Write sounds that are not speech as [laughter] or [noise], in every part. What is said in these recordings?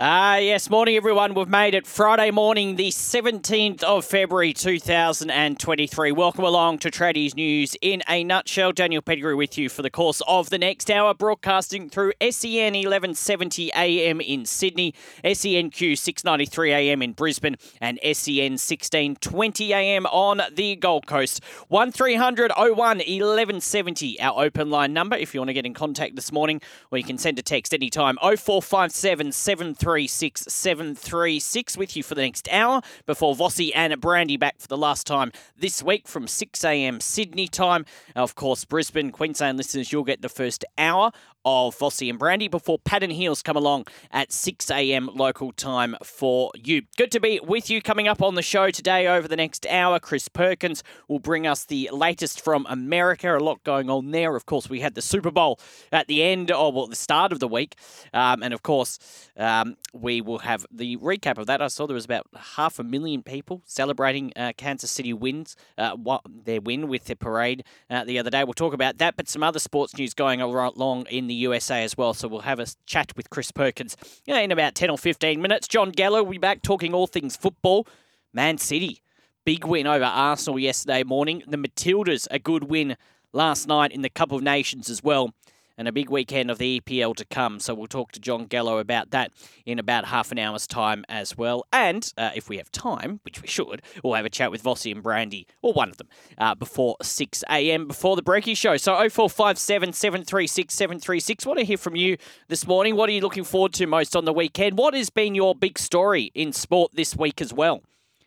Ah, yes, morning everyone. We've made it Friday morning, the 17th of February 2023. Welcome along to Tradies News in a nutshell. Daniel Pettigrew with you for the course of the next hour, broadcasting through SEN 1170 AM in Sydney, SENQ 693 AM in Brisbane, and SEN 1620 AM on the Gold Coast. 1300 01 1170, our open line number if you want to get in contact this morning, or you can send a text anytime 0457 736 736 with you for the next hour before Vossi and Brandy back for the last time this week from 6 a.m. Sydney time. Of course, Brisbane, Queensland listeners, you'll get the first hour of Vossi and Brandy before Pat and Heels come along at 6 a.m. local time for you. Good to be with you. Coming up on the show today over the next hour, Chris Perkins will bring us the latest from America. A lot going on there. Of course, we had the Super Bowl at the end, or well, the start of the week. Um, and of course, um, we will have the recap of that. I saw there was about half a million people celebrating uh, Kansas City wins, uh, their win with their parade uh, the other day. We'll talk about that, but some other sports news going along in the USA as well. So we'll have a chat with Chris Perkins in about 10 or 15 minutes. John Gallo will be back talking all things football. Man City, big win over Arsenal yesterday morning. The Matildas, a good win last night in the Cup of Nations as well and a big weekend of the EPL to come. So we'll talk to John Gallo about that in about half an hour's time as well. And uh, if we have time, which we should, we'll have a chat with Vossi and Brandy, or one of them, uh, before 6 a.m. before the Breaky Show. So 0457 736 736. Want to hear from you this morning. What are you looking forward to most on the weekend? What has been your big story in sport this week as well?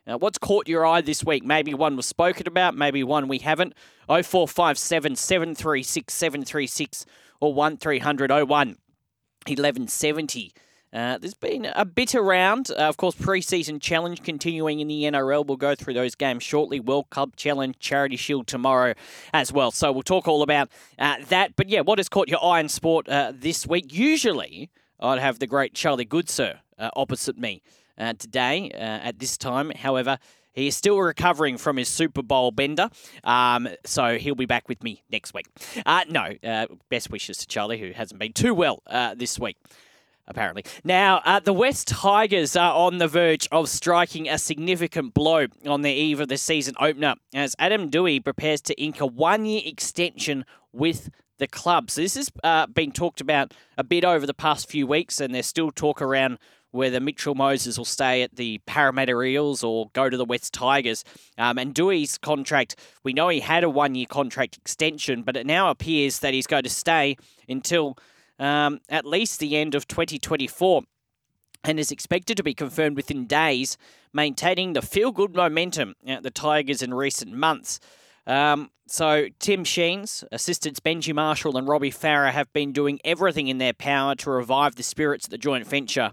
Uh, what's caught your eye this week? Maybe one was spoken about, maybe one we haven't. 0457 736 736 or 1300 01 1170. Uh, there's been a bit around. Uh, of course, pre-season challenge continuing in the NRL. We'll go through those games shortly. World Cup challenge, Charity Shield tomorrow as well. So we'll talk all about uh, that. But yeah, what has caught your eye in sport uh, this week? Usually, I'd have the great Charlie Goodsir uh, opposite me uh, today at this time. However, he is still recovering from his Super Bowl bender, um, so he'll be back with me next week. Uh, no, uh, best wishes to Charlie, who hasn't been too well uh, this week apparently. Now, uh, the West Tigers are on the verge of striking a significant blow on the eve of the season opener as Adam Doueihi prepares to ink a one year extension with the club. So, this has uh, been talked about a bit over the past few weeks, and there's still talk around whether Mitchell Moses will stay at the Parramatta Eels or go to the West Tigers. Um, and Doueihi's contract, we know he had a one year contract extension, but it now appears that he's going to stay until um, at least the end of 2024 and is expected to be confirmed within days, maintaining the feel good momentum at the Tigers in recent months. Um, so Tim Sheens, assistants Benji Marshall and Robbie Farah have been doing everything in their power to revive the spirits of the joint venture.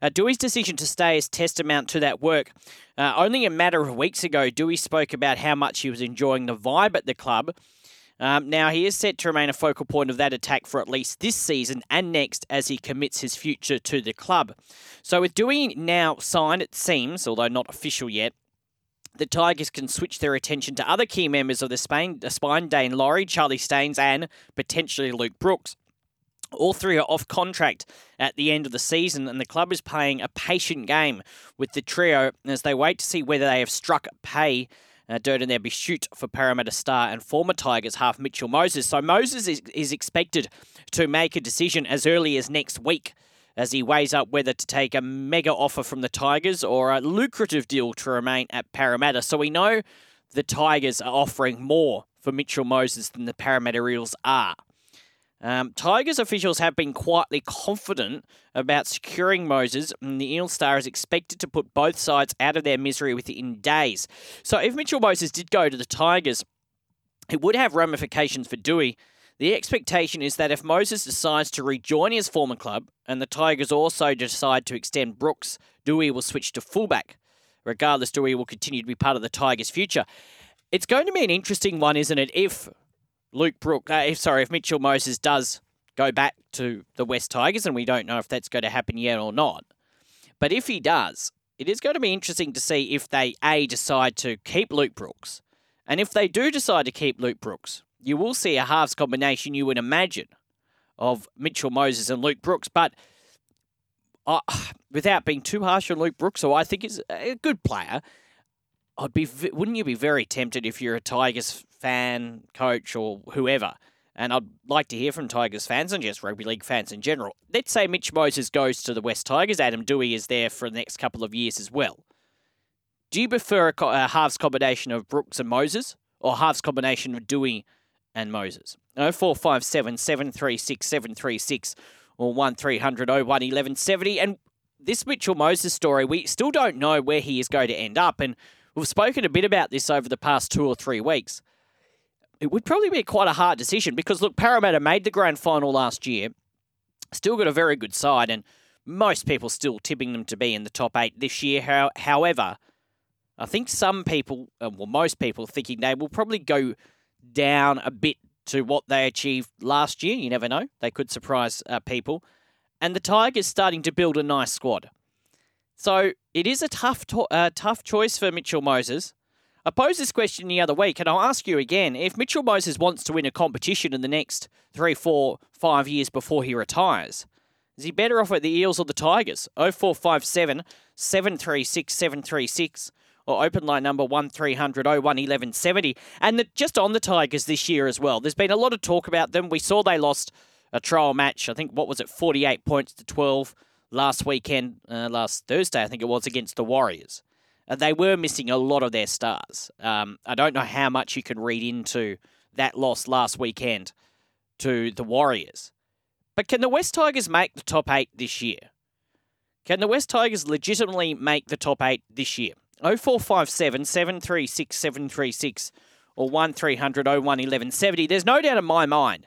Uh, Doueihi's decision to stay is testament to that work. Uh, only a matter of weeks ago, Doueihi spoke about how much he was enjoying the vibe at the club. Um, now, he is set to remain a focal point of that attack for at least this season and next as he commits his future to the club. So, with Doueihi now signed, it seems, although not official yet, the Tigers can switch their attention to other key members of the, Spain, the spine, Daine Laurie, Charlie Staines, and potentially Luke Brooks. All three are off contract at the end of the season, and the club is playing a patient game with the trio as they wait to see whether they have struck pay uh, dirt in their shoot for Parramatta star and former Tigers half Mitchell Moses. So Moses is, is expected to make a decision as early as next week as he weighs up whether to take a mega offer from the Tigers or a lucrative deal to remain at Parramatta. So we know the Tigers are offering more for Mitchell Moses than the Parramatta Eels are. Um, Tigers officials have been quietly confident about securing Moses, and the Eel Star is expected to put both sides out of their misery within days. So if Mitchell Moses did go to the Tigers, it would have ramifications for Doueihi, the expectation is that if Moses decides to rejoin his former club and the Tigers also decide to extend Brooks, Dewey will switch to fullback. Regardless, Doueihi will continue to be part of the Tigers' future. It's going to be an interesting one, isn't it? If Luke Brook, uh, if sorry, if Mitchell Moses does go back to the West Tigers, and we don't know if that's going to happen yet or not. But if he does, it is going to be interesting to see if they a decide to keep Luke Brooks, and if they do decide to keep Luke Brooks, you will see a halves combination you would imagine of Mitchell Moses and Luke Brooks. But uh, I, [sighs] without being too harsh on Luke Brooks, who I think is a good player, I'd be wouldn't you be very tempted if you're a Tigers fan, coach, or whoever? And I'd like to hear from Tigers fans and just rugby league fans in general. Let's say Mitch Moses goes to the West Tigers. Adam Doueihi is there for the next couple of years as well. Do you prefer a, a halves combination of Brooks and Moses or halves combination of Doueihi and Moses? 0457 736 736 or 1300 01 1170. And this Mitchell Moses story, we still don't know where he is going to end up. And we've spoken a bit about this over the past two or three weeks. It would probably be quite a hard decision because, look, Parramatta made the grand final last year, still got a very good side, and most people still tipping them to be in the top eight this year. However, I think some people, uh, well, most people, thinking they will probably go down a bit to what they achieved last year. You never know; they could surprise uh, people and the Tigers starting to build a nice squad. So it is a tough, to- uh, tough choice for Mitchell Moses. I posed this question the other week, and I'll ask you again: If Mitchell Moses wants to win a competition in the next three, four, five years before he retires, is he better off at the Eels or the Tigers? 0457 736 736 or open line number 1300 01 1170. And the, just on the Tigers this year as well, there's been a lot of talk about them. We saw they lost a trial match. I think what was it, 48 points to 12 last weekend, uh, last Thursday, I think it was against the Warriors. They were missing a lot of their stars. Um, I don't know how much you can read into that loss last weekend to the Warriors. But can the West Tigers make the top eight this year? Can the West Tigers legitimately make the top eight this year? 0457 736 736 or 1300 01 1170. There's no doubt in my mind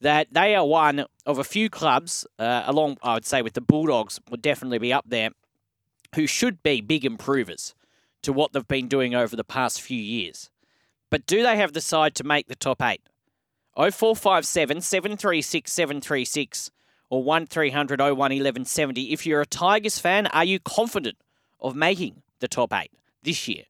that they are one of a few clubs, uh, along, I would say, with the Bulldogs, would definitely be up there, who should be big improvers to what they've been doing over the past few years. But do they have the side to make the top eight? 0457 736 736 or 1300 01 1170. If you're a Tigers fan, are you confident of making the top eight this year?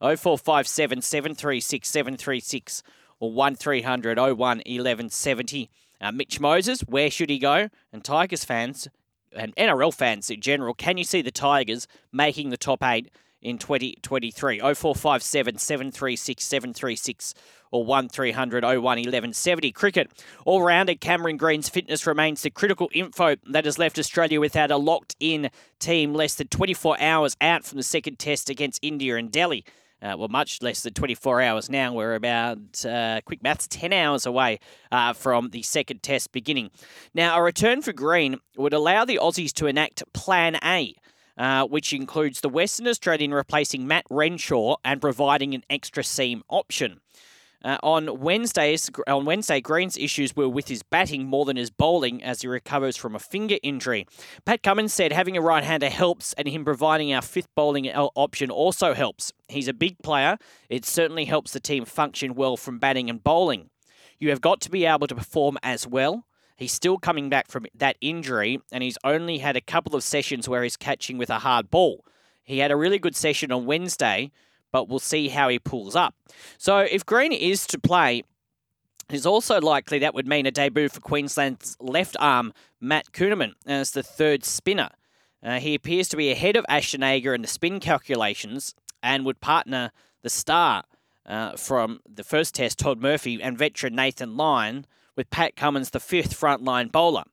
0457 736 736 or 1300 01 1170. Uh, Mitch Moses, where should he go? And Tigers fans and NRL fans in general, can you see the Tigers making the top eight in 2023? 0457 736 736 or 1300 01 1170. Cricket. All rounder Cameron Green's fitness remains the critical info that has left Australia without a locked in team less than 24 hours out from the second test against India and Delhi. Uh, well, much less than 24 hours now. We're about, uh, quick maths, 10 hours away uh, from the second test beginning. Now, a return for Green would allow the Aussies to enact Plan A. Uh, which includes the Western Australian replacing Matt Renshaw and providing an extra seam option. Uh, on Wednesdays, on Wednesday, Green's issues were with his batting more than his bowling as he recovers from a finger injury. Pat Cummins said having a right-hander helps, and him providing our fifth bowling option also helps. He's a big player. It certainly helps the team function well from batting and bowling. You have got to be able to perform as well. He's still coming back from that injury, and he's only had a couple of sessions where he's catching with a hard ball. He had a really good session on Wednesday but we'll see how he pulls up. So if Green is to play, it's also likely that would mean a debut for Queensland's left arm, Matt Kuhnemann, as the third spinner. Uh, he appears to be ahead of Ashton Agar in the spin calculations and would partner the star uh, from the first test, Todd Murphy, and veteran Nathan Lyon, with Pat Cummins, the fifth frontline bowler.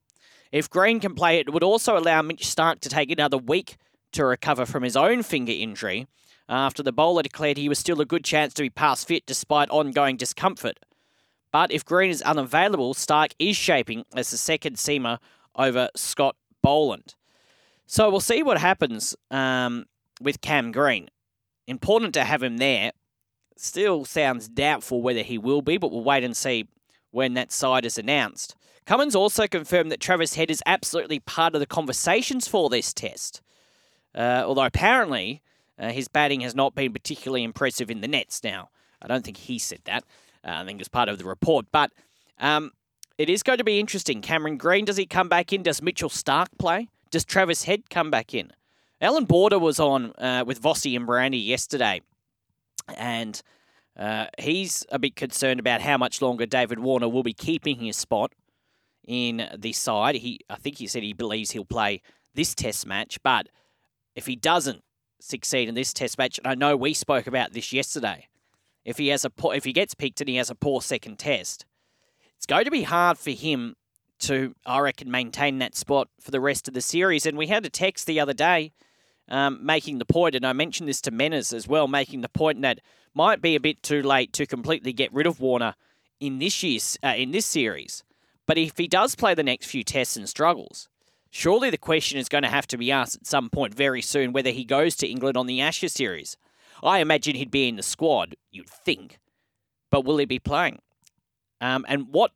If Green can play, it would also allow Mitch Starc to take another week to recover from his own finger injury after the bowler declared he was still a good chance to be past fit despite ongoing discomfort. But if Green is unavailable, Starc is shaping as the second seamer over Scott Boland. So we'll see what happens um, with Cam Green. Important to have him there. Still sounds doubtful whether he will be, but we'll wait and see when that side is announced. Cummins also confirmed that Travis Head is absolutely part of the conversations for this test. Uh, although apparently uh, his batting has not been particularly impressive in the nets. Now, I don't think he said that. Uh, I think it's part of the report. But um, it is going to be interesting. Cameron Green, does he come back in? Does Mitchell Starc play? Does Travis Head come back in? Allan Border was on uh, with Vossi and Brandy yesterday, and uh, he's a bit concerned about how much longer David Warner will be keeping his spot in the side. He, I think he said he believes he'll play this test match. But if he doesn't succeed in this test match, and I know we spoke about this yesterday, if he has a if he gets picked and he has a poor second test, it's going to be hard for him to, I reckon, maintain that spot for the rest of the series. And we had a text the other day um, making the point, and I mentioned this to Menas as well, making the point that might be a bit too late to completely get rid of Warner in this year's uh, in this series. But if he does play the next few tests and struggles, surely the question is going to have to be asked at some point very soon whether he goes to England on the Ashes series. I imagine he'd be in the squad, you'd think, but will he be playing? Um, and what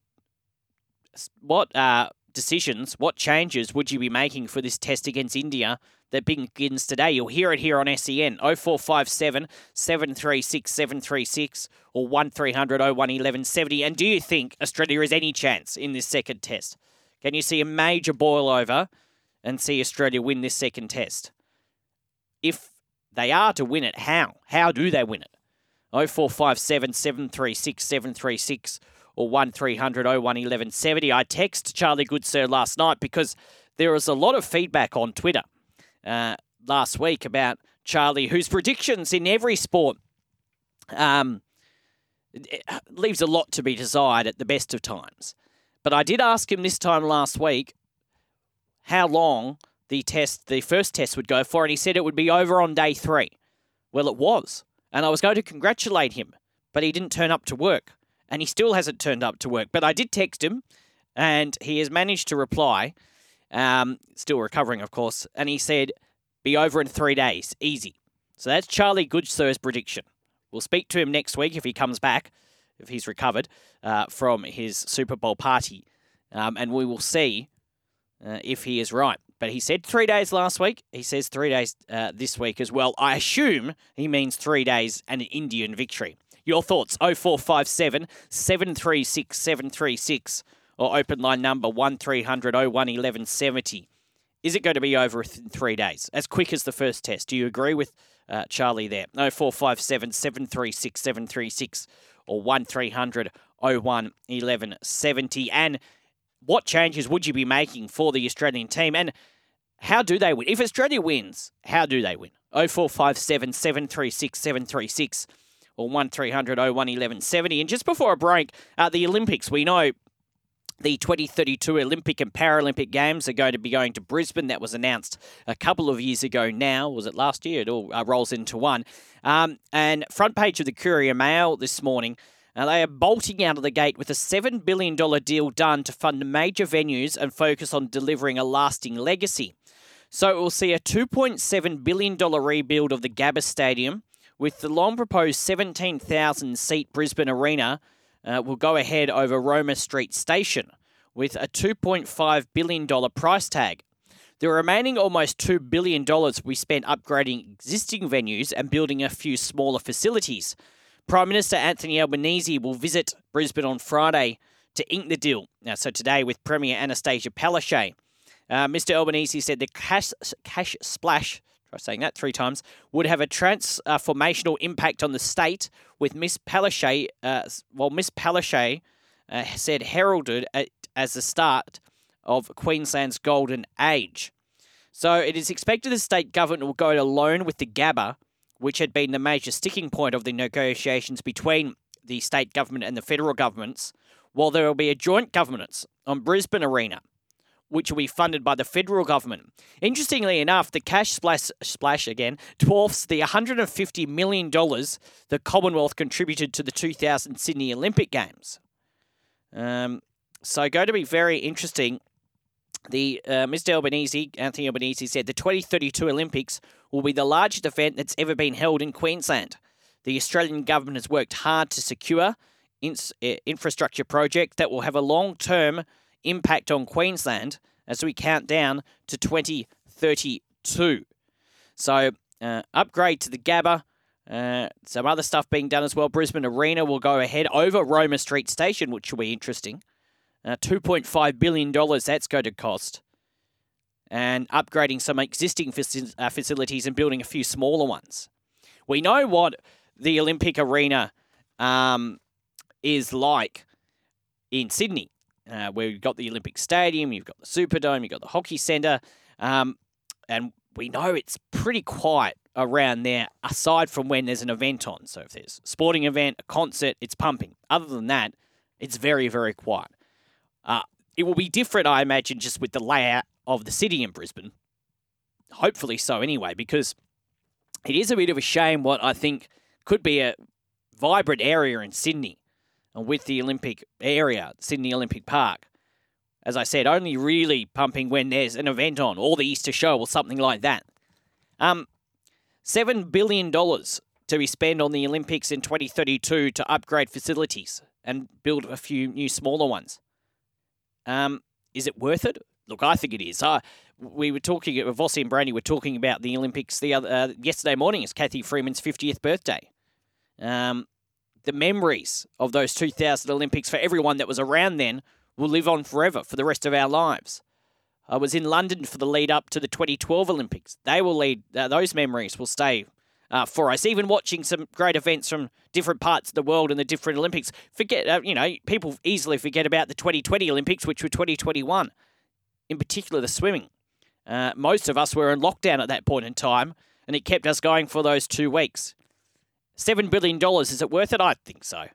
what uh, decisions, what changes would you be making for this test against India that begins today? You'll hear it here on SEN 0457 736 736 or 1300 01 1170. And do you think Australia has any chance in this second test? Can you see a major boil over and see Australia win this second test? If they are to win it, how? How do they win it? 0457 736 736 or 1300 01 1170. I texted Charlie Goodsir last night because there was a lot of feedback on Twitter uh, last week about Charlie, whose predictions in every sport um, leaves a lot to be desired at the best of times. But I did ask him this time last week how long the test, the first test would go for, and he said it would be over on day three. Well, it was. And I was going to congratulate him, but he didn't turn up to work and he still hasn't turned up to work. But I did text him, and he has managed to reply. Um, still recovering, of course, and he said, "Be over in three days, easy." So that's Charlie Goodsir's prediction. We'll speak to him next week if he comes back, if he's recovered uh, from his Super Bowl party, um, and we will see uh, if he is right. But he said three days last week. He says three days uh, this week as well. I assume he means three days and an Indian victory. Your thoughts 0457 736 736 or open line number 1300 01 1170. Is it going to be over in three days, as quick as the first test? Do you agree with uh, Charlie there? 0457 736 736 or 1300 01 1170. And what changes would you be making for the Australian team? And how do they win? If Australia wins, how do they win? 0457 736 736 or 1300 01 1170. And just before a break, uh, the Olympics, we know the 2032 Olympic and Paralympic Games are going to be going to Brisbane. That was announced a couple of years ago now. Was it last year? It all uh, rolls into one. Um, and front page of the Courier Mail this morning. Uh, they are bolting out of the gate with a $7 billion deal done to fund major venues and focus on delivering a lasting legacy. So it will see a $2.7 billion rebuild of the Gabba Stadium, with the long proposed 17,000 seat Brisbane Arena uh, will go ahead over Roma Street Station with a $2.5 billion price tag. The remaining almost $2 billion we spent upgrading existing venues and building a few smaller facilities. Prime Minister Anthony Albanese will visit Brisbane on Friday to ink the deal. Now, so today with Premier Annastacia Palaszczuk. Uh, Mr. Albanese said the cash, cash splash try saying that three times, would have a transformational impact on the state, with Miss Palaszczuk, uh, well, Miss Palaszczuk uh, said heralded it as the start of Queensland's golden age. So it is expected the state government will go alone with the Gabba, which had been the major sticking point of the negotiations between the state government and the federal governments, while there will be a joint governance on Brisbane Arena which will be funded by the federal government. Interestingly enough, the cash splash, splash again dwarfs the $150 million the Commonwealth contributed to the 2000 Sydney Olympic Games. Um, so, going to be very interesting. The uh, Mr. Albanese, Anthony Albanese, said the 2032 Olympics will be the largest event that's ever been held in Queensland. The Australian government has worked hard to secure uh, infrastructure projects that will have a long term impact on Queensland as we count down to 2032. So, uh, upgrade to the Gabba. Uh, some other stuff being done as well. Brisbane Arena will go ahead over Roma Street Station, which will be interesting. Uh, $2.5 billion that's going to cost. And upgrading some existing faci- uh, facilities and building a few smaller ones. We know what the Olympic Arena um, is like in Sydney uh, where you've got the Olympic Stadium, you've got the Superdome, you've got the Hockey Centre. Um, and we know it's pretty quiet around there, aside from when there's an event on. So if there's a sporting event, a concert, it's pumping. Other than that, it's very, very quiet. Uh, it will be different, I imagine, just with the layout of the city in Brisbane. Hopefully so, anyway, because it is a bit of a shame what I think could be a vibrant area in Sydney and with the Olympic area, Sydney Olympic Park. As I said, only really pumping when there's an event on or the Easter show or something like that. Um, $7 billion to be spent on the Olympics in 2032 to upgrade facilities and build a few new smaller ones. Um, is it worth it? Look, I think it is. Uh, we were talking, Vossi and Brandy were talking about the Olympics the other uh, yesterday morning. It's Cathy Freeman's 50th birthday. Um, the memories of those 2000 Olympics for everyone that was around then will live on forever for the rest of our lives. I was in London for the lead up to the 2012 Olympics. They will lead; uh, those memories will stay uh, for us. Even watching some great events from different parts of the world in the different Olympics. Forget, uh, you know, people easily forget about the 2020 Olympics, which were 2021. In particular, the swimming. Uh, most of us were in lockdown at that point in time, and it kept us going for those two weeks. $7 billion, is it worth it? I think so.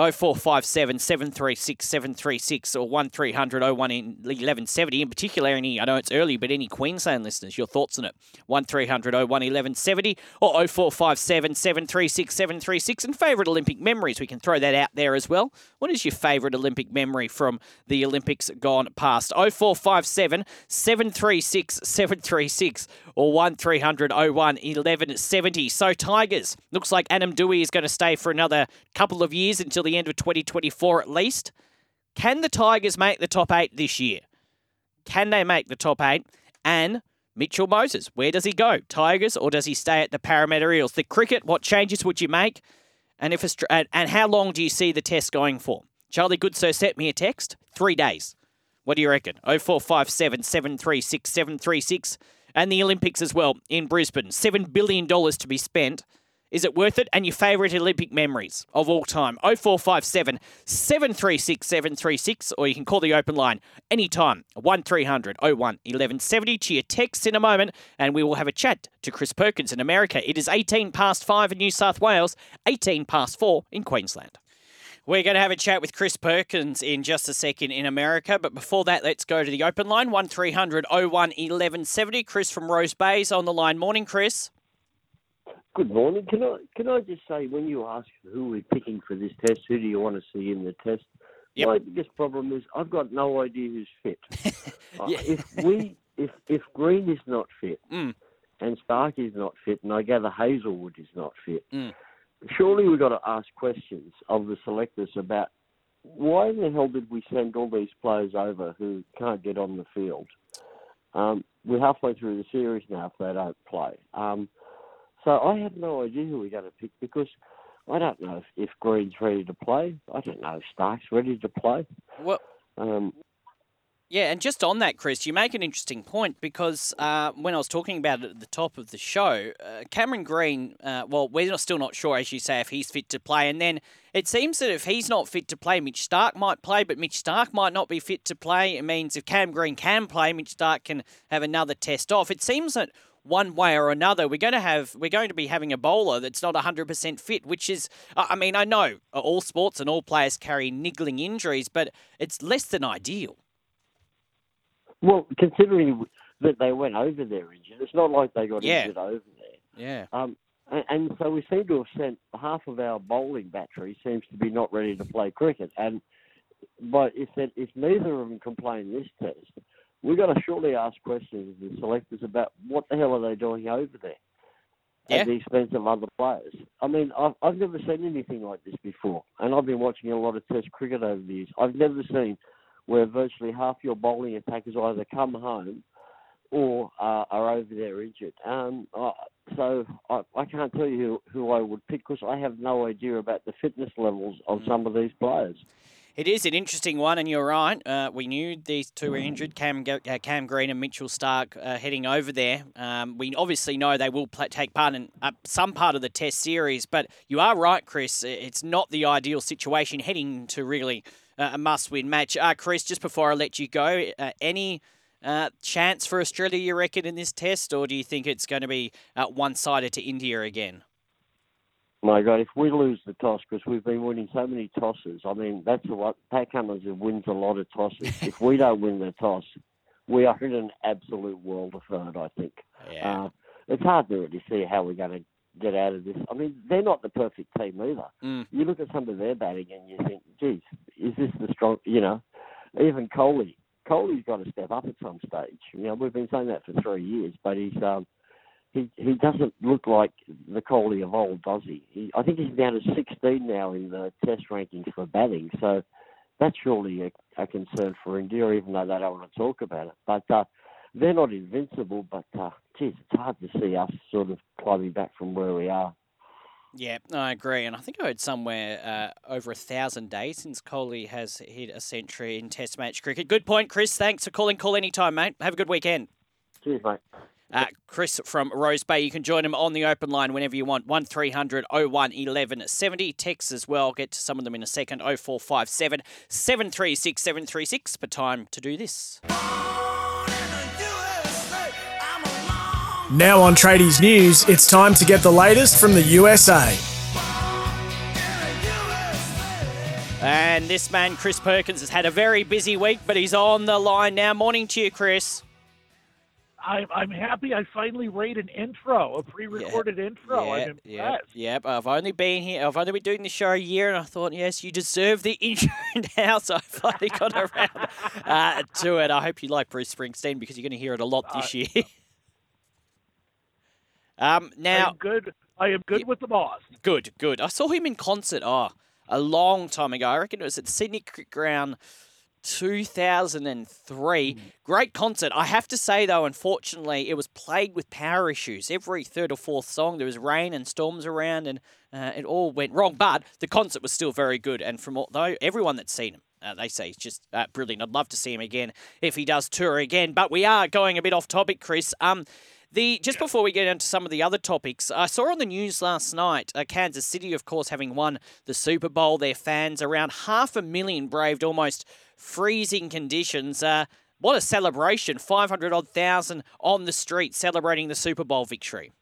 0457 736 736 or 1300 01 1170. In particular, any, I know it's early, but any Queensland listeners, your thoughts on it. 1300 01 1170 or 0457 736 736. And favourite Olympic memories, we can throw that out there as well. What is your favourite Olympic memory from the Olympics gone past? 0457 736 736 or 1300 01 1170. So, Tigers, looks like Adam Doueihi is going to stay for another couple of years until the end of 2024 at least. Can the Tigers make the top eight this year? Can they make the top eight? And Mitchell Moses, where does he go? Tigers or does he stay at the Parramatta Eels? The cricket, what changes would you make? And if and how long do you see the test going for? Charlie Goodsir sent me a text. Three days. What do you reckon? 0457 736 736. And the Olympics as well in Brisbane. $7 billion to be spent. Is it worth it? And your favourite Olympic memories of all time. 0457 736 736, or you can call the open line anytime 1300 01 1170 to your text in a moment, and we will have a chat to Chris Perkins in America. It is 18 past 5 in New South Wales, 18 past 4 in Queensland. We're going to have a chat with Chris Perkins in just a second in America. But before that, let's go to the open line 1300 01 1170. Chris from Rose Bay's on the line. Morning, Chris. Good morning. Can I can I just say when you ask who we're picking for this test, who do you want to see in the test? Yep. My biggest problem is I've got no idea who's fit. [laughs] uh, if we if if Green is not fit mm. and Starc is not fit, and I gather Hazlewood is not fit, mm. surely we've got to ask questions of the selectors about why in the hell did we send all these players over who can't get on the field? Um, we're halfway through the series now if they don't play. Um, so I have no idea who we're going to pick because I don't know if, if Green's ready to play. I don't know if Starc's ready to play. Well, um, yeah, and just on that, Chris, you make an interesting point because uh, when I was talking about it at the top of the show, uh, Cameron Green, uh, well, we're not, still not sure, as you say, if he's fit to play. And then it seems that if he's not fit to play, Mitch Starc might play, but Mitch Starc might not be fit to play. It means if Cam Green can play, Mitch Starc can have another test off. It seems that one way or another, we're going to have we're going to be having a bowler that's not 100% fit, which is I mean, I know all sports and all players carry niggling injuries, but it's less than ideal. Well, considering that they went over there injured, it's not like they got yeah. injured over there. Yeah. Um, and, and so we seem to have sent half of our bowling battery seems to be not ready to play cricket, and but if that, if neither of them can play in this test, we've got to surely ask questions of the selectors about what the hell are they doing over there yeah. at the expense of other players. I mean, I've, I've never seen anything like this before, and I've been watching a lot of Test cricket over the years. I've never seen where virtually half your bowling attackers either come home or uh, are over there injured. Um, uh, so I, I can't tell you who, who I would pick because I have no idea about the fitness levels of mm. some of these players. It is an interesting one, and you're right. Uh, we knew these two were injured, Cam, uh, Cam Green and Mitchell Starc, uh, heading over there. Um, we obviously know they will play, take part in uh, some part of the Test series, but you are right, Chris. It's not the ideal situation heading to really uh, a must-win match. Uh, Chris, just before I let you go, any Uh, chance for Australia, you reckon, in this test, or do you think it's going to be uh, one-sided to India again? My God, if we lose the toss, because we've been winning so many tosses, I mean, that's what Pat Cummins wins a lot of tosses. [laughs] if we don't win the toss, we are in an absolute world of hurt, I think. Yeah. Uh, it's hard to really see how we're going to get out of this. I mean, they're not the perfect team either. Mm. You look at some of their batting and you think, geez, is this the strong, you know, even Kohli. Kohli's got to step up at some stage. You know, we've been saying that for three years, but he's um, he he doesn't look like the Kohli of old, does he? he? I think he's down to 16 now in the Test rankings for batting. So that's surely a, a concern for India, even though they don't want to talk about it. But uh, they're not invincible. But uh, geez, it's hard to see us sort of climbing back from where we are. Yeah, I agree, and I think I heard somewhere uh, over a thousand days since Kohli has hit a century in Test match cricket. Good point, Chris. Thanks for calling. Call anytime, mate. Have a good weekend. Cheers, mate. Uh, Chris from Rose Bay. You can join him on the open line whenever you want. 1300 01 1170. Text as well. Get to some of them in a second. 0457 736 736. But time to do this. Now on Tradies News, it's time to get the latest from the USA. And this man, Chris Perkins, has had a very busy week, but he's on the line now. Morning to you, Chris. I'm, I'm happy I finally read an intro, a pre-recorded intro. I'm impressed. Yep, yep. I've only been here. I've only been doing the show a year, and I thought, yes, you deserve the [laughs] intro now. So I finally got around uh, to it. I hope you like Bruce Springsteen because you're going to hear it a lot this Uh, year. [laughs] um, now, am good. I am good with the boss. good, good. I saw him in concert. Oh, a long time ago. I reckon it was at Sydney Cricket Ground. 2003. Great concert. I have to say, though, unfortunately, it was plagued with power issues. Every third or fourth song, there was rain and storms around, and uh, it all went wrong. But the concert was still very good. And from all, though, everyone that's seen him, uh, they say he's just uh, brilliant. I'd love to see him again if he does tour again. But we are going a bit off topic, Chris. Um, the just before we get into some of the other topics, I saw on the news last night, uh, Kansas City, of course, having won the Super Bowl. Their fans, around half a million, braved almost freezing conditions. Uh, what a celebration! Five hundred odd thousand on the street celebrating the Super Bowl victory.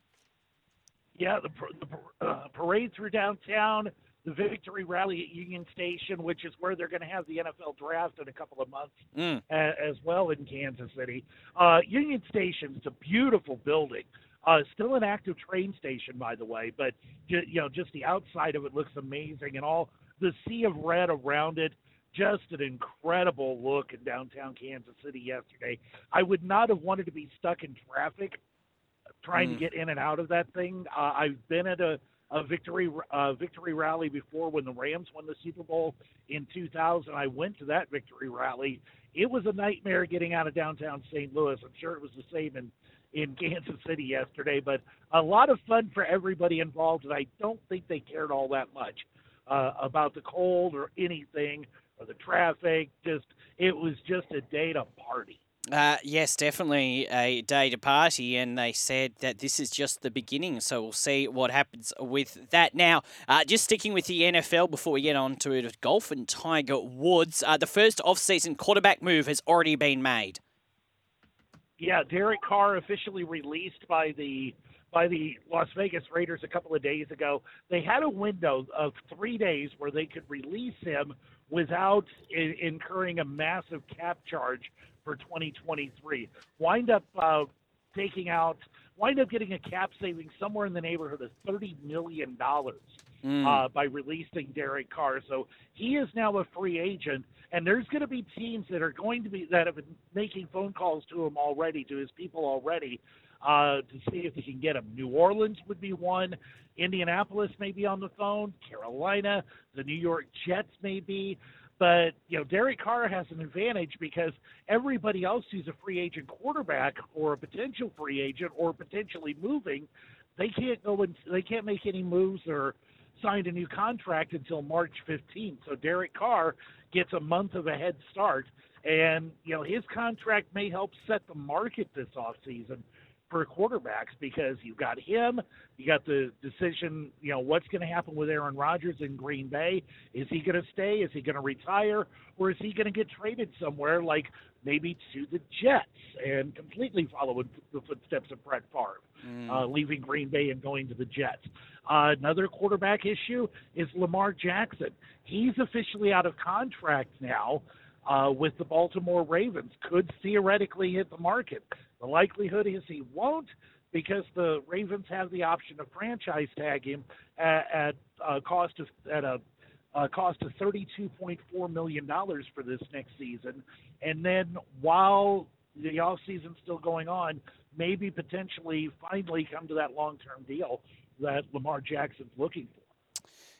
Yeah, the, the uh, parade through downtown, the victory rally at Union Station, which is where they're going to have the NFL draft in a couple of months, Mm. as well in Kansas City. Uh, Union Station's a beautiful building. Uh, still an active train station, by the way, but ju- you know, just the outside of it looks amazing, and all the sea of red around it. Just an incredible look in downtown Kansas City yesterday. I would not have wanted to be stuck in traffic trying Mm. to get in and out of that thing. Uh, I've been at a, a victory uh, victory rally before when the Rams won the Super Bowl in 2000. I went to that victory rally. It was a nightmare getting out of downtown St. Louis. I'm sure it was the same in in [laughs] Kansas City yesterday, but a lot of fun for everybody involved, and I don't think they cared all that much uh, about the cold or anything or the traffic. Just it was just a day to party. Uh, yes, definitely a day to party, and they said that this is just the beginning. So we'll see what happens with that. Now, uh, just sticking with the NFL before we get on to golf and Tiger Woods. Uh, the first off-season quarterback move has already been made. Yeah, Derek Carr officially released by the by the Las Vegas Raiders a couple of days ago. They had a window of three days where they could release him without I- incurring a massive cap charge for 2023. Wind up uh, taking out, wind up getting a cap saving somewhere in the neighborhood of 30 million dollars Mm. uh, by releasing Derek Carr. So he is now a free agent, and there's going to be teams that are going to be that have been making phone calls to him already, to his people already, uh, to see if they can get him. New Orleans would be one. Indianapolis may be on the phone. Carolina, the New York Jets may be. But you know, Derek Carr has an advantage because everybody else who's a free agent quarterback or a potential free agent or potentially moving, they can't go and they can't make any moves or signed a new contract until March 15th. So Derek Carr gets a month of a head start, and you know his contract may help set the market this offseason for quarterbacks because you've got him, you got the decision, you know, what's going to happen with Aaron Rodgers in Green Bay? Is he going to stay? Is he going to retire? Or is he going to get traded somewhere like maybe to the Jets and completely follow in the footsteps of Brett Favre, mm. uh, leaving Green Bay and going to the Jets. Uh, another quarterback issue is Lamar Jackson. He's officially out of contract now uh, with the Baltimore Ravens. Could theoretically hit the market. The likelihood is he won't because the Ravens have the option to franchise tag him at, at a cost of at a, a cost of $32.4 million for this next season. And then while the off season's still going on, maybe potentially finally come to that long term deal that Lamar Jackson's looking for.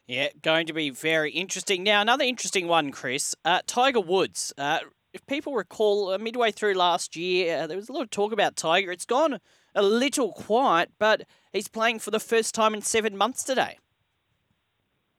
Yeah, going to be very interesting. Now, another interesting one, Chris. Uh, Tiger Woods. Uh, if people recall, uh, midway through last year, uh, there was a lot of talk about Tiger. It's gone a little quiet, but he's playing for the first time in seven months today.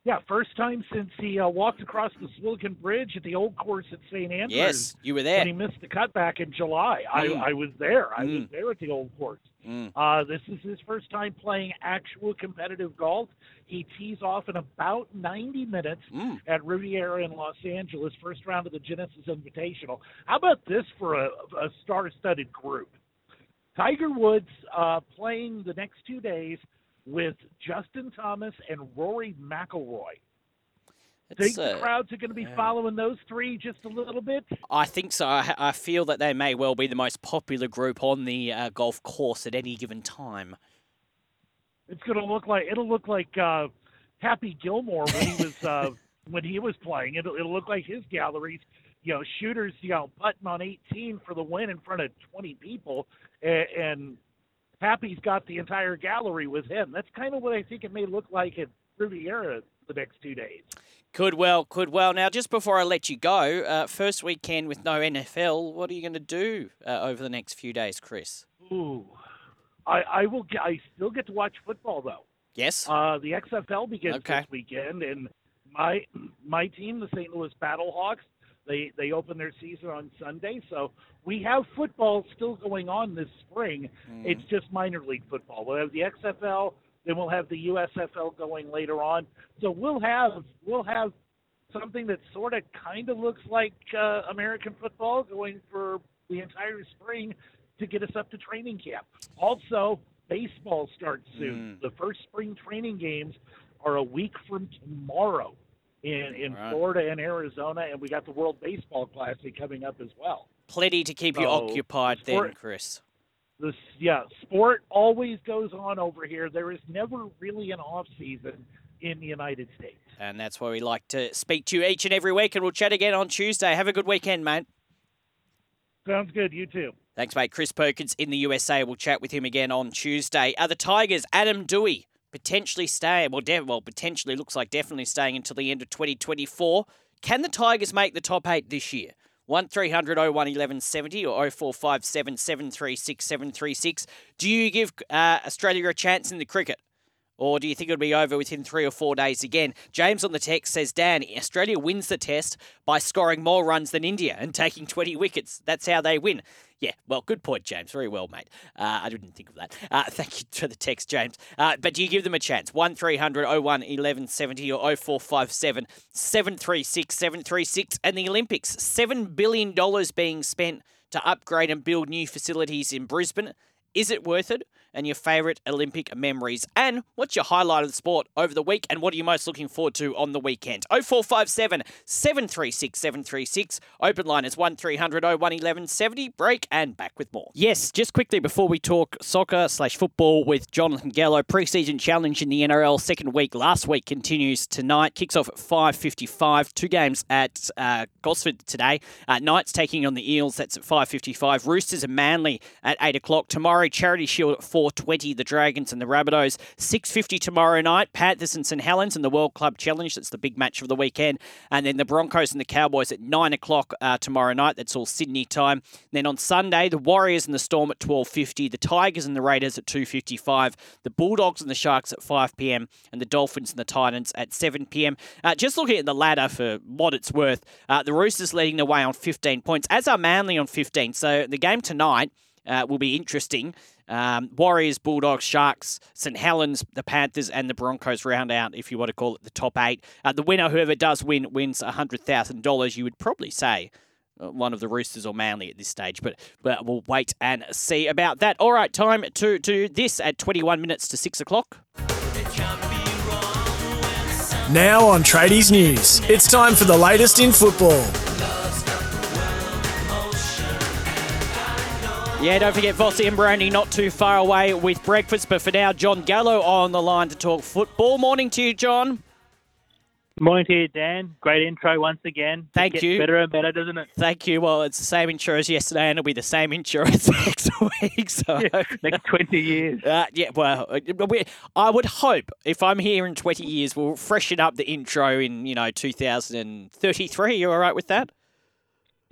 Yeah, first time since he uh, walked across the Swilcan Bridge at the old course at St. Andrews. Yes, you were there. And he missed the cut back in July. Mm. I, I was there. I mm. was there at the old course. Mm. Uh, this is his first time playing actual competitive golf. He tees off in about 90 minutes mm. at Riviera in Los Angeles, first round of the Genesis Invitational. How about this for a, a star-studded group? Tiger Woods uh, playing the next two days with Justin Thomas and Rory McIlroy. It's, think the uh, crowds are going to be yeah. following those three just a little bit? I think so. I, I, feel that they may well be the most popular group on the uh, golf course at any given time. It's going to look like it'll look like uh, Happy Gilmore when he was uh, [laughs] when he was playing. It'll, it'll look like his galleries. You know, shooters, you know, putting on 18 for the win in front of 20 people, and, and Happy's got the entire gallery with him. That's kind of what I think it may look like at Riviera the next two days. Could well, could well. Now, just before I let you go, uh, first weekend with no NFL. What are you going to do uh, over the next few days, Chris? Ooh, I, I will. Get, I still get to watch football though. Yes. Uh, the XFL begins okay. this weekend, and my my team, the St. Louis Battlehawks, they they open their season on Sunday, so we have football still going on this spring. Mm. It's just minor league football. We'll have the XFL, then we'll have the USFL going later on. So we'll have we'll have something that sort of kind of looks like uh, American football going for the entire spring to get us up to training camp. Also, baseball starts soon. Mm. The first spring training games are a week from tomorrow in in right. Florida and Arizona, and we got the World Baseball Classic coming up as well. Plenty to keep you occupied sport, then, Chris. This yeah, sport always goes on over here. There is never really an off season in the United States. And that's why we like to speak to you each and every week, and we'll chat again on Tuesday. Have a good weekend, mate. Sounds good. You too. Thanks, mate. Chris Perkins in the USA. We'll chat with him again on Tuesday. Are the Tigers, Adam Doueihi, potentially staying, well, de- well, potentially looks like definitely staying until the end of 2024. Can the Tigers make the top eight this year? 1300 01 1170 or 0457 736 736. Do you give uh, Australia a chance in the cricket? Or do you think it'll be over within three or four days again? James on the text says, Dan, Australia wins the test by scoring more runs than India and taking 20 wickets. That's how they win. Yeah, well, good point, James. Very well, mate. Uh, I didn't think of that. Uh, [laughs] thank you for the text, James. Uh, but do you give them a chance? 1300 01 1170 or 0457 736 736. And the Olympics, $7 billion being spent to upgrade and build new facilities in Brisbane. Is it worth it? And your favourite Olympic memories. And what's your highlight of the sport over the week and what are you most looking forward to on the weekend? 0457 736 736. Open line is 1300 01 1170. Break and back with more. Yes, just quickly before we talk soccer slash football with Jonathan Gallo, preseason challenge in the NRL second week last week continues tonight. Kicks off at 5.55. Two games at uh, Gosford today. Uh, Knights taking on the Eels. That's at 5.55. Roosters and Manly at 8 o'clock. Tomorrow, Charity Shield at 4 420, the Dragons and the Rabbitohs. 650 tomorrow night, Panthers and St Helens in the World Club Challenge. That's the big match of the weekend. And then the Broncos and the Cowboys at 9 o'clock uh, tomorrow night. That's all Sydney time. And then on Sunday, the Warriors and the Storm at 12.50, the Tigers and the Raiders at 2.55, the Bulldogs and the Sharks at 5 p.m., and the Dolphins and the Titans at 7 p.m. Uh, just looking at the ladder for what it's worth, uh, the Roosters leading the way on 15 points, as are Manly on 15. So the game tonight uh, will be interesting. Um, Warriors, Bulldogs, Sharks, St Helens, the Panthers, and the Broncos round out, if you want to call it the top eight. Uh, the winner, whoever does win, wins $100,000. You would probably say one of the Roosters or Manly at this stage, but but we'll wait and see about that. All right, time to do this at 21 minutes to six o'clock. Now on Tradies News, it's time for the latest in football. Yeah, don't forget Vossi and Brandy not too far away with breakfast. But for now, John Gallo on the line to talk football. Morning to you, John. Morning to you, Dan. Great intro once again. Thank it you. Better and better, doesn't it? Thank you. Well, it's the same as yesterday, and it'll be the same as [laughs] next week. So [laughs] yeah, next twenty years. Uh, yeah. Well, uh, we, I would hope if I'm here in 20 years, we'll freshen up the intro in you know 2033. You all right with that?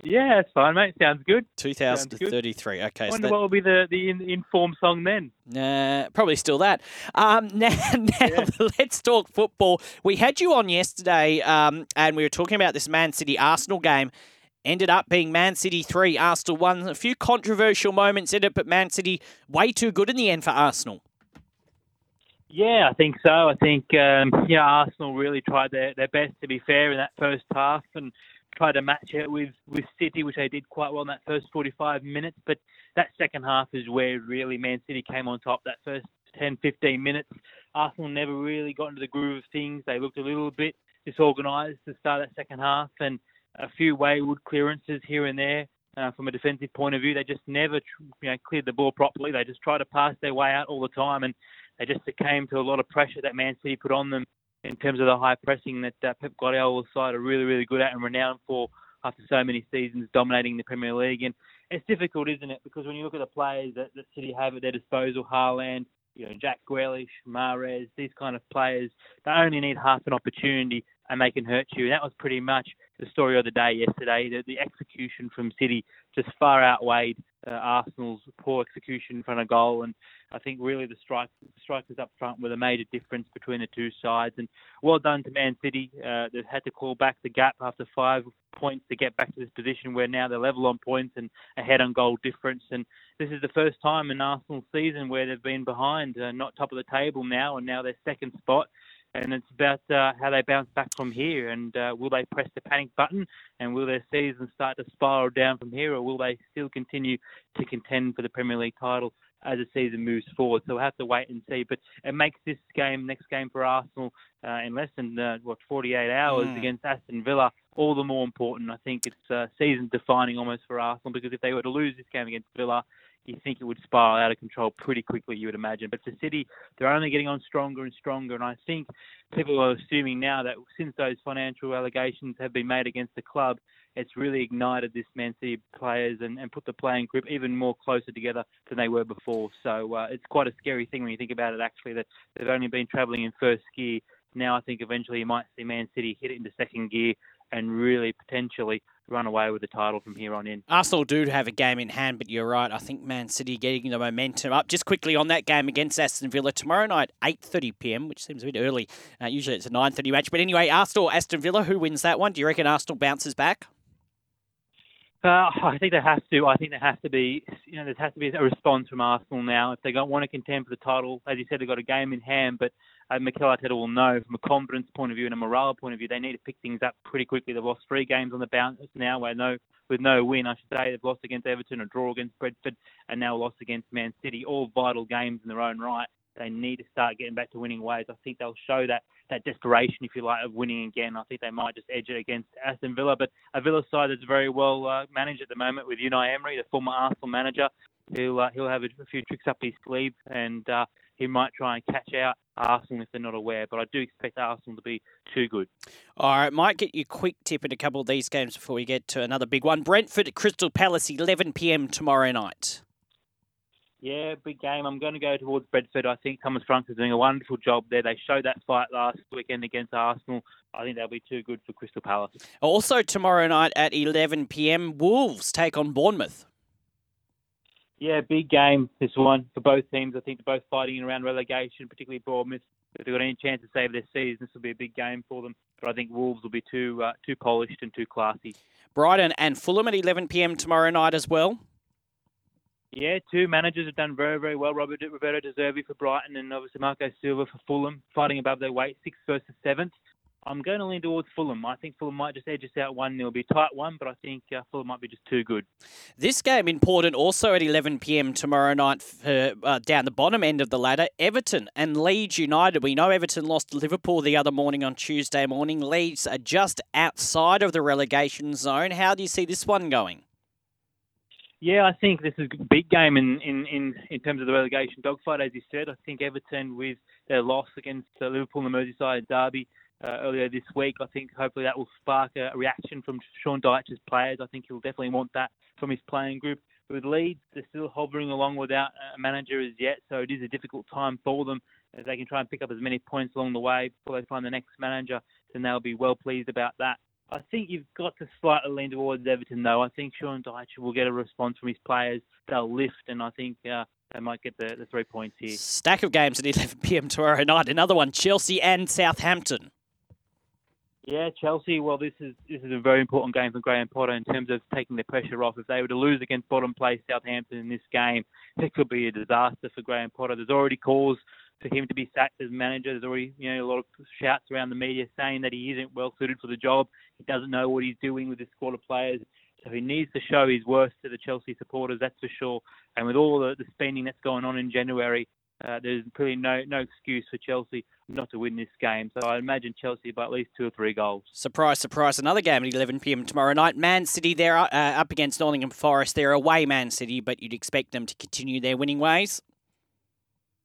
Yeah, that's fine, mate. Sounds good. 2033. Okay. I wonder so that, what will be the the in, inform song then. Uh, probably still that. Um, [laughs] now, now yeah. [laughs] let's talk football. We had you on yesterday, um, and we were talking about this Man City Arsenal game. Ended up being Man City three, Arsenal one. A few controversial moments in it, but Man City way too good in the end for Arsenal. Yeah, I think so. I think um, yeah, Arsenal really tried their, their best to be fair in that first half, and tried to match it with, with City, which they did quite well in that first 45 minutes. But that second half is where really Man City came on top. That first 10, 15 minutes, Arsenal never really got into the groove of things. They looked a little bit disorganised to start that second half, and a few wayward clearances here and there. Uh, from a defensive point of view, they just never, you know, cleared the ball properly. They just tried to pass their way out all the time, and they just succumbed to a lot of pressure that Man City put on them in terms of the high pressing that uh, Pep Guardiola's side are really, really good at and renowned for after so many seasons dominating the Premier League. And it's difficult, isn't it? Because when you look at the players that, that City have at their disposal, Haaland, you know, Jack Grealish, Mahrez, these kind of players, they only need half an opportunity and they can hurt you. And that was pretty much the story of the day yesterday. The, the execution from City just far outweighed uh, Arsenal's poor execution in front of goal. And I think really the strike, strikers up front were the major difference between the two sides. And well done to Man City. Uh, they've had to call back the gap after five points to get back to this position where now they're level on points and ahead on goal difference. And this is the first time in Arsenal season where they've been behind, uh, not top of the table now, and now they're second spot and it's about uh, how they bounce back from here. And uh, will they press the panic button, and will their season start to spiral down from here, or will they still continue to contend for the Premier League title as the season moves forward? So we'll have to wait and see. But it makes this game, next game for Arsenal, uh, in less than uh, what 48 hours mm. against Aston Villa, all the more important. I think it's uh, season defining almost for Arsenal because if they were to lose this game against Villa, you think it would spiral out of control pretty quickly, you would imagine. But for City, they're only getting on stronger and stronger. And I think people are assuming now that since those financial allegations have been made against the club, it's really ignited this Man City players and, and put the playing group even more closer together than they were before. So uh, it's quite a scary thing when you think about it, actually, that they've only been travelling in first gear. Now I think eventually you might see Man City hit it into second gear and really potentially run away with the title from here on in. Arsenal do have a game in hand, but you're right. I think Man City getting the momentum up. Just quickly on that game against Aston Villa tomorrow night, 8:30 p.m., which seems a bit early. Uh, usually it's a 9:30 match, but anyway, Arsenal Aston Villa. Who wins that one? Do you reckon Arsenal bounces back? Uh, I think they have to. I think there has to be, you know, there has to be a response from Arsenal now if they don't want to contend for the title. As you said, they've got a game in hand, but uh, Mikel Arteta will know from a confidence point of view and a morale point of view, they need to pick things up pretty quickly. They've lost three games on the bounce now, where no, with no win, I should say. They've lost against Everton, a draw against Brentford, and now lost against Man City. All vital games in their own right. They need to start getting back to winning ways. I think they'll show that that desperation, if you like, of winning again. I think they might just edge it against Aston Villa, but a Villa side that's very well uh, managed at the moment with Unai Emery, the former Arsenal manager. He'll uh, he'll have a, a, few tricks up his sleeve, and uh, he might try and catch out Arsenal if they're not aware. But I do expect Arsenal to be too good. All right, might get you a quick tip at a couple of these games before we get to another big one. Brentford at Crystal Palace, 11 p.m. tomorrow night. Yeah, big game. I'm going to go towards Brentford. I think Thomas Frank is doing a wonderful job there. They showed that fight last weekend against Arsenal. I think they'll be too good for Crystal Palace. Also, tomorrow night at 11 p.m., Wolves take on Bournemouth. Yeah, big game, this one, for both teams. I think they're both fighting around relegation, particularly Bournemouth. If they've got any chance to save their season, this will be a big game for them. But I think Wolves will be too uh, too polished and too classy. Brighton and Fulham at 11 p.m. tomorrow night as well. Yeah, two managers have done very, very well. Robert Roberto De Zerbi for Brighton and obviously Marco Silva for Fulham, fighting above their weight, sixth versus seventh. I'm going to lean towards Fulham. I think Fulham might just edge us out 1 0. Be a tight one, but I think uh, Fulham might be just too good. This game important also at 11 pm tomorrow night for, uh, down the bottom end of the ladder. Everton and Leeds United. We know Everton lost to Liverpool the other morning on Tuesday morning. Leeds are just outside of the relegation zone. How do you see this one going? Yeah, I think this is a big game in, in, in, in terms of the relegation dogfight, as you said. I think Everton, with their loss against uh, Liverpool in the Merseyside derby uh, earlier this week, I think hopefully that will spark a reaction from Sean Dyche's players. I think he'll definitely want that from his playing group. With Leeds, they're still hovering along without a manager as yet, so it is a difficult time for them. If they can try and pick up as many points along the way before they find the next manager, then they'll be well pleased about that. I think you've got to slightly lean towards Everton, though. I think Sean Dyche will get a response from his players. They'll lift, and I think uh, they might get the, the three points here. Stack of games at 11 p.m. tomorrow night. Another one, Chelsea and Southampton. Yeah, Chelsea. Well, this is this is a very important game for Graham Potter in terms of taking the pressure off. If they were to lose against bottom place Southampton in this game, it could be a disaster for Graham Potter. There's already calls for him to be sacked as manager. There's already you know a lot of shouts around the media saying that he isn't well suited for the job. He doesn't know what he's doing with this squad of players. So he needs to show his worth to the Chelsea supporters, that's for sure. And with all the, the spending that's going on in January, uh, there's really no no excuse for Chelsea not to win this game. So I imagine Chelsea by at least two or three goals. Surprise, surprise! Another game at 11 p.m. tomorrow night. Man City, they're uh, up against Nottingham Forest. They're away, Man City, but you'd expect them to continue their winning ways.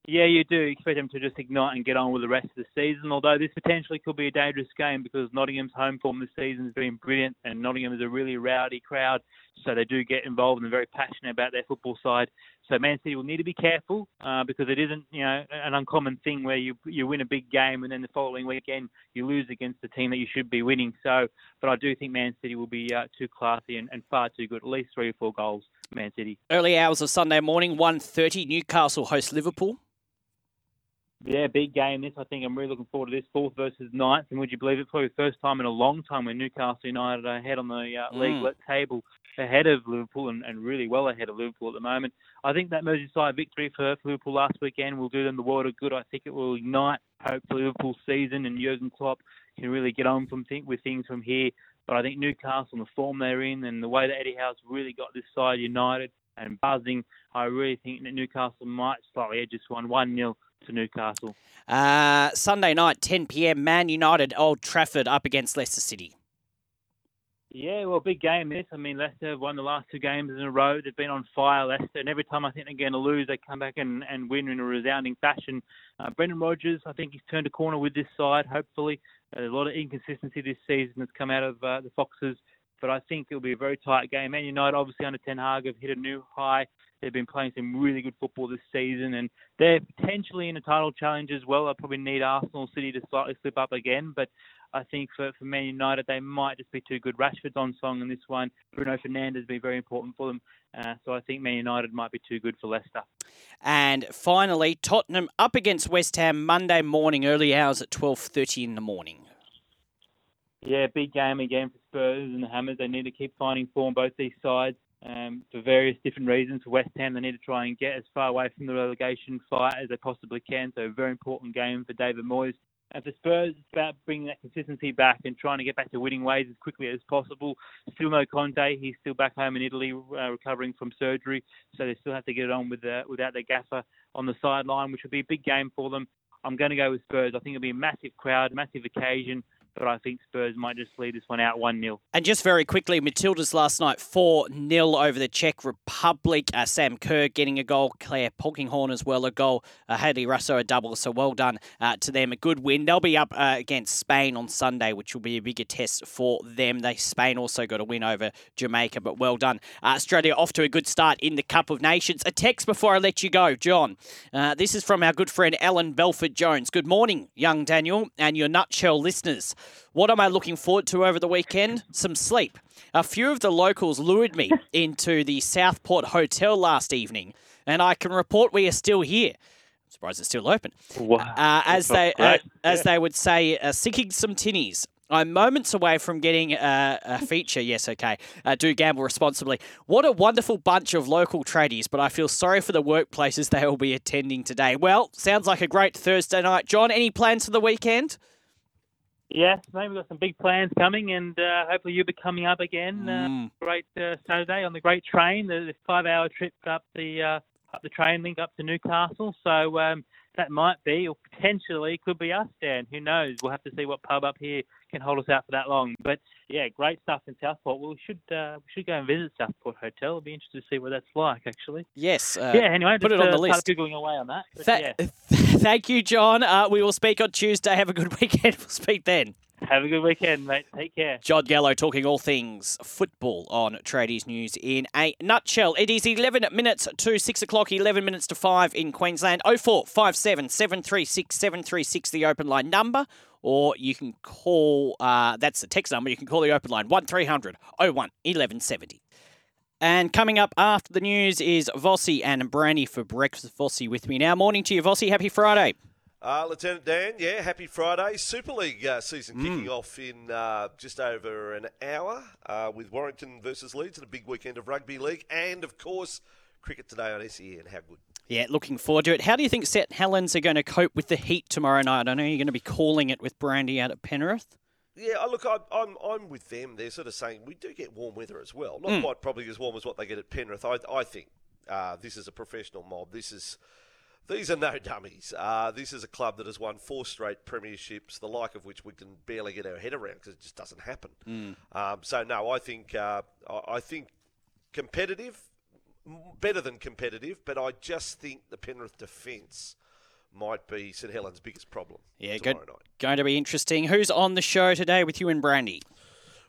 Yeah, you do expect them to just ignite and get on with the rest of the season. Although this potentially could be a dangerous game because Nottingham's home form this season has been brilliant, and Nottingham is a really rowdy crowd, so they do get involved and very passionate about their football side. So Man City will need to be careful uh, because it isn't, you know, an uncommon thing where you you win a big game and then the following weekend you lose against the team that you should be winning. So, but I do think Man City will be uh, too classy and, and far too good, at least three or four goals. Man City. Early hours of Sunday morning, 1.30, Newcastle host Liverpool. Yeah, big game. This I think I'm really looking forward to this fourth versus ninth. And would you believe it? Probably the first time in a long time when Newcastle United are ahead on the uh, league mm. table, ahead of Liverpool and, and really well ahead of Liverpool at the moment. I think that Merseyside victory for, Liverpool last weekend will do them the world of good. I think it will ignite hopefully Liverpool's season and Jurgen Klopp can really get on from th- with things from here. But I think Newcastle and the form they're in and the way that Eddie Howe's really got this side united and buzzing, I really think that Newcastle might slightly edge this one 1 0 to Newcastle. Uh, Sunday night, 10 p.m. Man United, Old Trafford up against Leicester City. Yeah, well, big game this. I mean, Leicester have won the last two games in a row. They've been on fire, Leicester, and every time I think they're going to lose, they come back and, and win in a resounding fashion. Uh, Brendan Rodgers, I think he's turned a corner with this side, hopefully. Uh, there's a lot of inconsistency this season that's come out of uh, the Foxes, but I think it'll be a very tight game. Man United, obviously, under Ten Hag, have hit a new high. They've been playing some really good football this season, and they're potentially in a title challenge as well. I probably need Arsenal City to slightly slip up again, but I think for, for Man United, they might just be too good. Rashford's on song in this one. Bruno Fernandes has been very important for them. Uh, so I think Man United might be too good for Leicester. And finally, Tottenham up against West Ham Monday morning, early hours at 12.30 in the morning. Yeah, big game again for Spurs and the Hammers. They need to keep finding form, both these sides um, for various different reasons. For West Ham, they need to try and get as far away from the relegation fight as they possibly can. So, a very important game for David Moyes. And for Spurs, it's about bringing that consistency back and trying to get back to winning ways as quickly as possible. Still no Conte. He's still back home in Italy uh, recovering from surgery. So they still have to get on with uh, without their gaffer on the sideline, which will be a big game for them. I'm going to go with Spurs. I think it'll be a massive crowd, massive occasion but I think Spurs might just lead this one out 1 0. And just very quickly, Matildas last night 4 0 over the Czech Republic. Uh, Sam Kerr getting a goal, Clare Polkinghorne as well, a goal. Uh, Hayley Raso a double, so well done uh, to them. A good win. They'll be up uh, against Spain on Sunday, which will be a bigger test for them. They Spain also got a win over Jamaica, but well done. Uh, Australia off to a good start in the Cup of Nations. A text before I let you go, John. Uh, this is from our good friend Alan Belford Jones. Good morning, young Daniel, and your nutshell listeners. What am I looking forward to over the weekend? Some sleep. A few of the locals lured me [laughs] into the Southport Hotel last evening, and I can report we are still here. I'm surprised it's still open. Wow. Uh, as they uh, as yeah. they would say, uh, sinking some tinnies. I'm moments away from getting a, a [laughs] feature. Yes, okay. Uh, do gamble responsibly. What a wonderful bunch of local tradies, but I feel sorry for the workplaces they will be attending today. Well, sounds like a great Thursday night. John, any plans for the weekend? Yes, maybe we've got some big plans coming, and uh, hopefully you'll be coming up again. Uh, Mm. great uh, Saturday on the great train, the, the five-hour trip up the uh, up the train link up to Newcastle. So um, that might be, or potentially could be us, Dan. Who knows? We'll have to see what pub up here can hold us out for that long. But yeah, great stuff in Southport. Well, we should uh, we should go and visit Southport Hotel. It'll be interesting to see what that's like, actually. Yes. Uh, yeah. Anyway, put just, it on uh, the list. Start googling away on that. But, Tha- yeah. [laughs] Thank you, John. Uh, we will speak on Tuesday. Have a good [laughs] weekend. We'll speak then. Have a good weekend, mate. Take care. John Gallo talking all things football on Tradies News in a nutshell. It is 11 minutes to 6 o'clock, 11 minutes to 5 in Queensland. 0457 736 736, the open line number. Or you can call, uh, that's the text number, you can call the open line 1300 01 1170. And coming up after the news is Vossi and Brandy for breakfast. Vossi with me now. Morning to you, Vossi. Happy Friday. Uh, Lieutenant Dan, yeah, happy Friday. Super League uh, season kicking off in uh, just over an hour uh, with Warrington versus Leeds and a big weekend of rugby league. And, of course, cricket today on SEN. How good. Yeah, looking forward to it. How do you think St Helens are going to cope with the heat tomorrow night? I know you're going to be calling it with Brandy out at Penrith. Yeah, I look, I'm, I'm, I'm with them. They're sort of saying we do get warm weather as well. Not quite probably as warm as what they get at Penrith. I, I think uh, this is a professional mob. This is these are no [laughs] dummies. Uh, this is a club that has won four straight premierships, the like of which we can barely get our head around because it just doesn't happen. Um, so no, I think uh, I I think competitive, better than competitive, but I just think the Penrith defence might be St Helens' biggest problem Yeah, good. night. Going to be interesting. Who's on the show today with you and Brandy?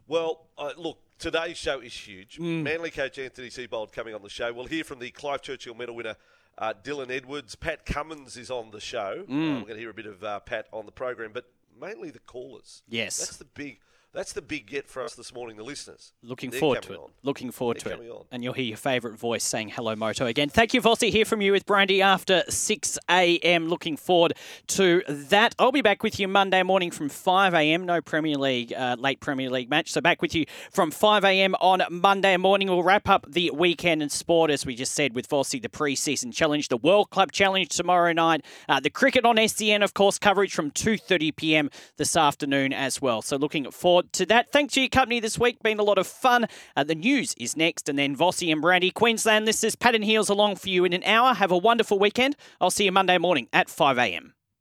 Well, uh, look, today's show is huge. Manly coach Anthony Seibold coming on the show. We'll hear from the Clive Churchill medal winner, uh, Dylan Edwards. Pat Cummins is on the show. Uh, we're going to hear a bit of uh, Pat on the program, but mainly the callers. Yes. That's the big. That's the big get for us this morning, the listeners. Looking They're forward to it. on. Looking forward They're to it. on. And you'll hear your favourite voice saying hello, Moto again. Thank you, Vossi. Hear from you with Brandy after 6 a.m. Looking forward to that. I'll be back with you Monday morning from 5 a.m. No Premier League, uh, late Premier League match. So back with you from 5 a.m. on Monday morning. We'll wrap up the weekend in sport, as we just said, with Vossi, the pre-season challenge, the World Club Challenge tomorrow night, uh, the cricket on SEN, of course, coverage from 2.30 p.m. this afternoon as well. So looking forward to that. Thanks for your company this week. Been a lot of fun. Uh, the news is next, and then Vossi and Brandy. Queensland, this is Pat and Heels along for you in an hour. Have a wonderful weekend. I'll see you Monday morning at 5 a.m.